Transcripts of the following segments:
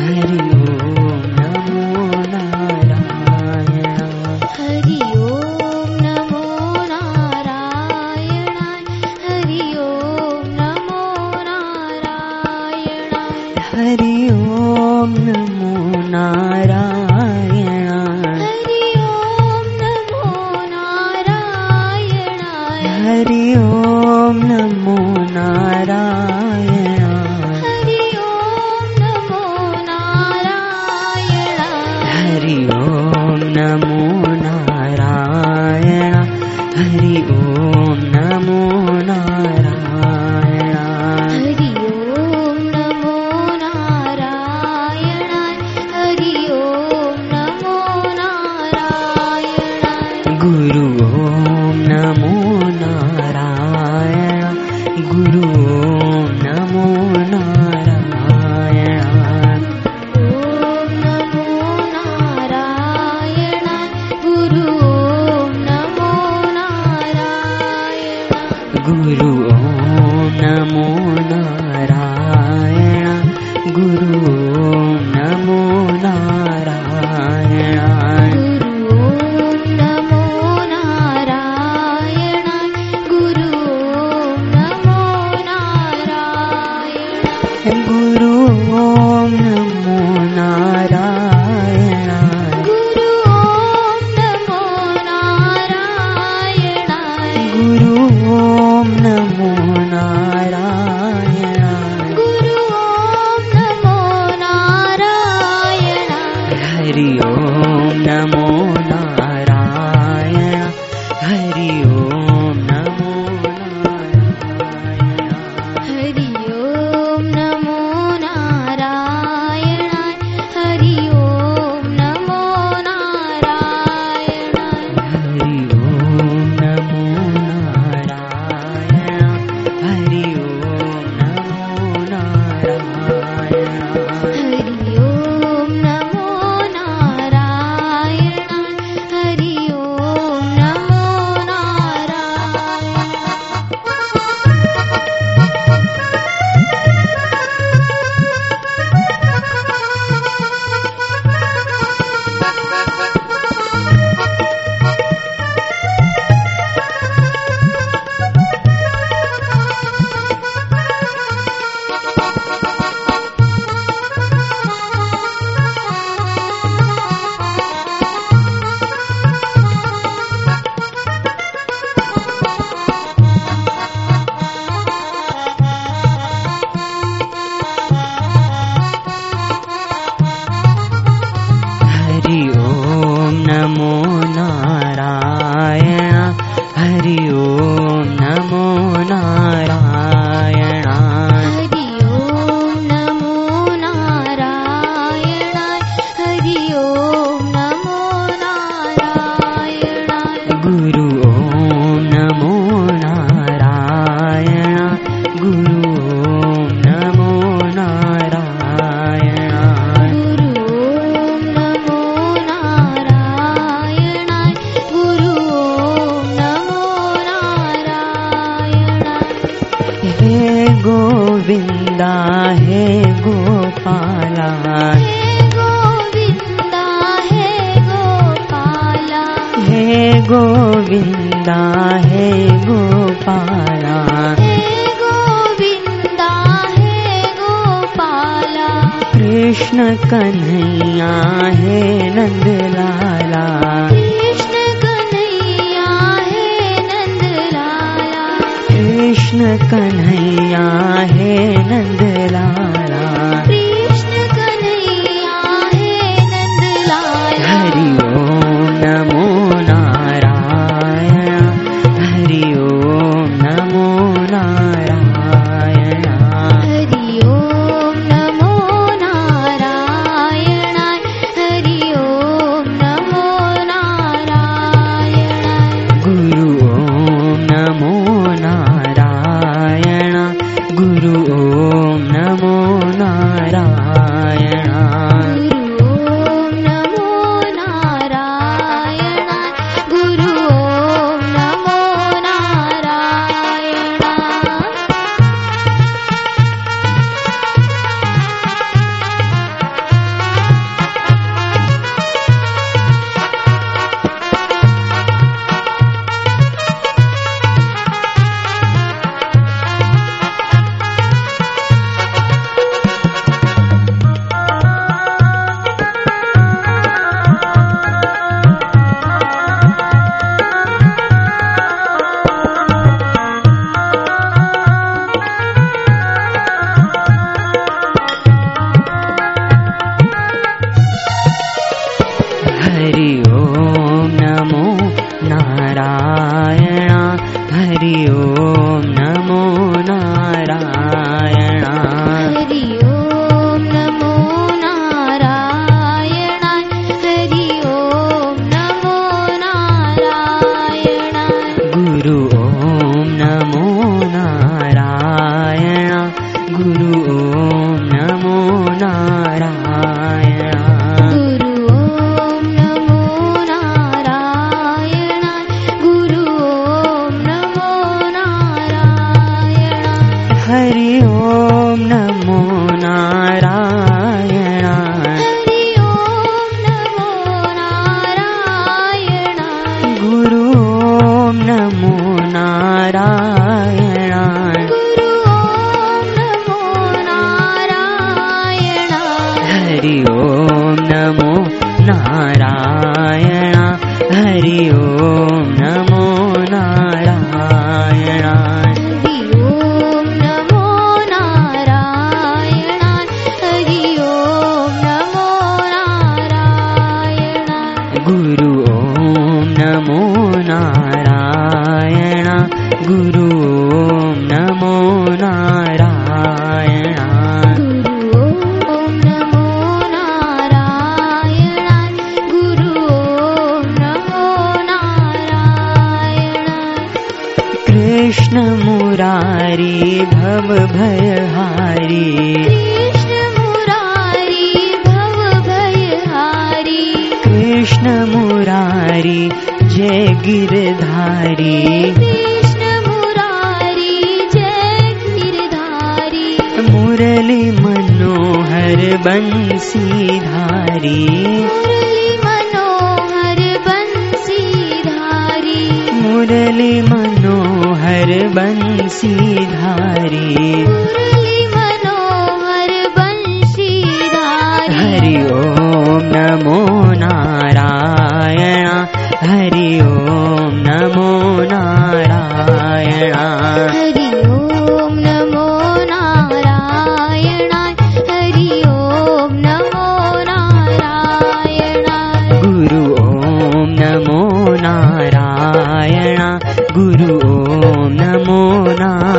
えるよ。गोविन्दा हे गोपाला। हे गोविन्दा गोपाला। कृष्ण कन्हैया हे नन्दलाला कृष्ण कन्हैया हे नन्दलाला कृष्ण कन्हैया हे नन्दलाला कृष्ण मुरारी भव भयहारी। कृष्ण मुरारी भव भयहारी। कृष्ण मुरारी जय गिरधारी। कृष्ण मुरारी जय गिरधारी। मुरली मनोहर बंसीधारी। मुरली मनोहर बंसीधारी। मुरली बंशीहरि मनोहर हर बंशीना हरि ओम नमो नारायण हरि ओम नमो नारायण। हरि ओम नमो नारायण हरि ओम नमो नारायण। गुरु ओम नमो नारायण गुरु ओम नमो। ना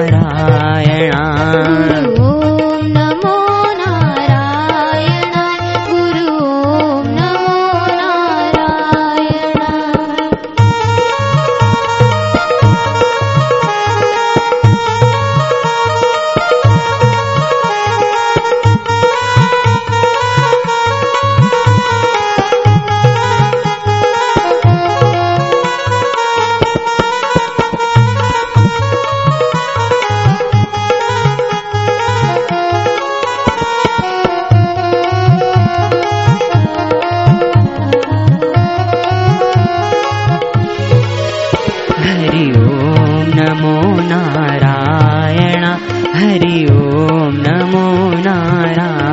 ಪ್ರಾಣ